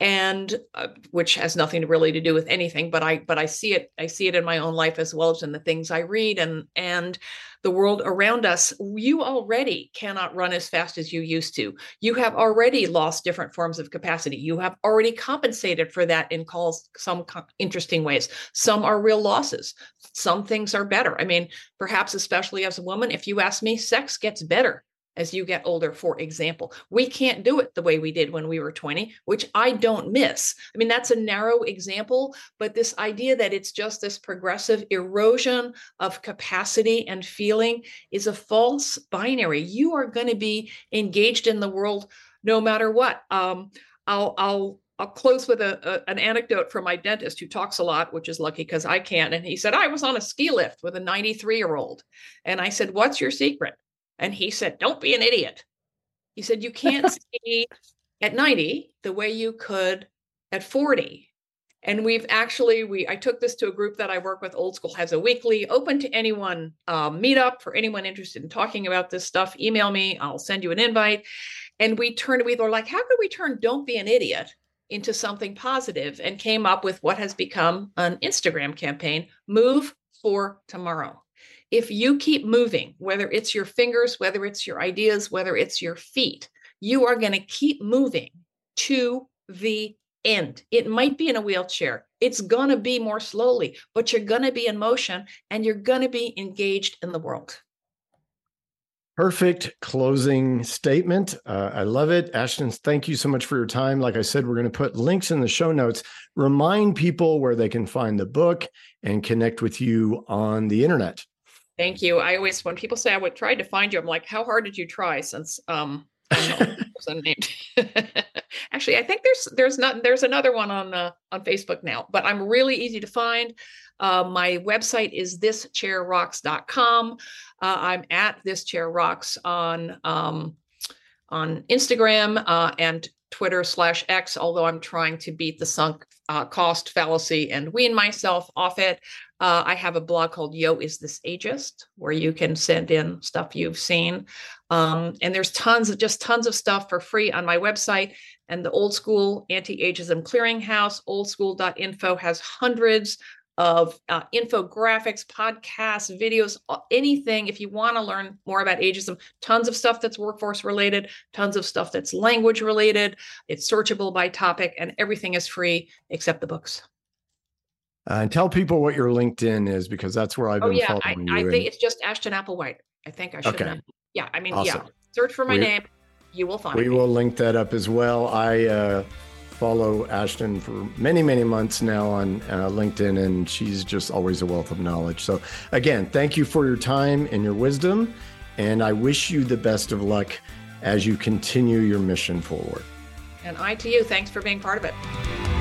and uh, which has nothing really to do with anything but i but i see it i see it in my own life as well as in the things i read and and the world around us. You already cannot run as fast as you used to. You have already lost different forms of capacity. You have already compensated for that in calls some co- interesting ways. Some are real losses. Some things are better. I mean perhaps especially as a woman if you ask me sex gets better as you get older, for example. We can't do it the way we did when we were 20, which I don't miss. I mean, that's a narrow example, but this idea that it's just this progressive erosion of capacity and feeling is a false binary. You are going to be engaged in the world no matter what. Um, I'll, I'll I'll close with a, a, an anecdote from my dentist who talks a lot, which is lucky because I can't. And he said, I was on a ski lift with a 93 year old. And I said, What's your secret? And he said, Don't be an idiot. He said, You can't ski at 90 the way you could at 40. And we've actually, we I took this to a group that I work with. Old School has a weekly open to anyone uh, meetup for anyone interested in talking about this stuff. Email me, I'll send you an invite. And we turned, we were like, how could we turn "Don't be an idiot" into something positive and came up with what has become an Instagram campaign Move for Tomorrow. If you keep moving, whether it's your fingers, whether it's your ideas, whether it's your feet, you are going to keep moving to the end. It might be in a wheelchair. It's going to be more slowly, but you're going to be in motion and you're going to be engaged in the world. Perfect closing statement. Uh, I love it. Ashton, thank you so much for your time. Like I said, we're going to put links in the show notes. Remind people where they can find the book and connect with you on the internet. Thank you. I always, when people say I would try to find you, I'm like, how hard did you try? Since um, unnamed. Actually, I think there's there's not there's another one on uh, on Facebook now, but I'm really easy to find. Uh, my website is thischairrocks.com. Uh, I'm at this chair rocks on um, on Instagram uh, and Twitter slash X. Although I'm trying to beat the sunk uh, cost fallacy and wean myself off it. Uh, I have a blog called Yo Is This Ageist, where you can send in stuff you've seen. Um, and there's tons of just tons of stuff for free on my website. And the old school anti ageism clearinghouse, oldschool.info, has hundreds of uh, infographics, podcasts, videos, anything. If you want to learn more about ageism, tons of stuff that's workforce related, tons of stuff that's language related. It's searchable by topic, and everything is free except the books. Uh, and tell people what your LinkedIn is because that's where I've oh, been oh, yeah. following I, you. I think it's just Ashton Applewhite. I think I should okay. Yeah, I mean, awesome. yeah. Search for my we, name. You will find we me. will link that up as well. I uh, follow Ashton for many, many months now on uh, LinkedIn, and she's just always a wealth of knowledge. So, again, thank you for your time and your wisdom. And I wish you the best of luck as you continue your mission forward. And I to you. Thanks for being part of it.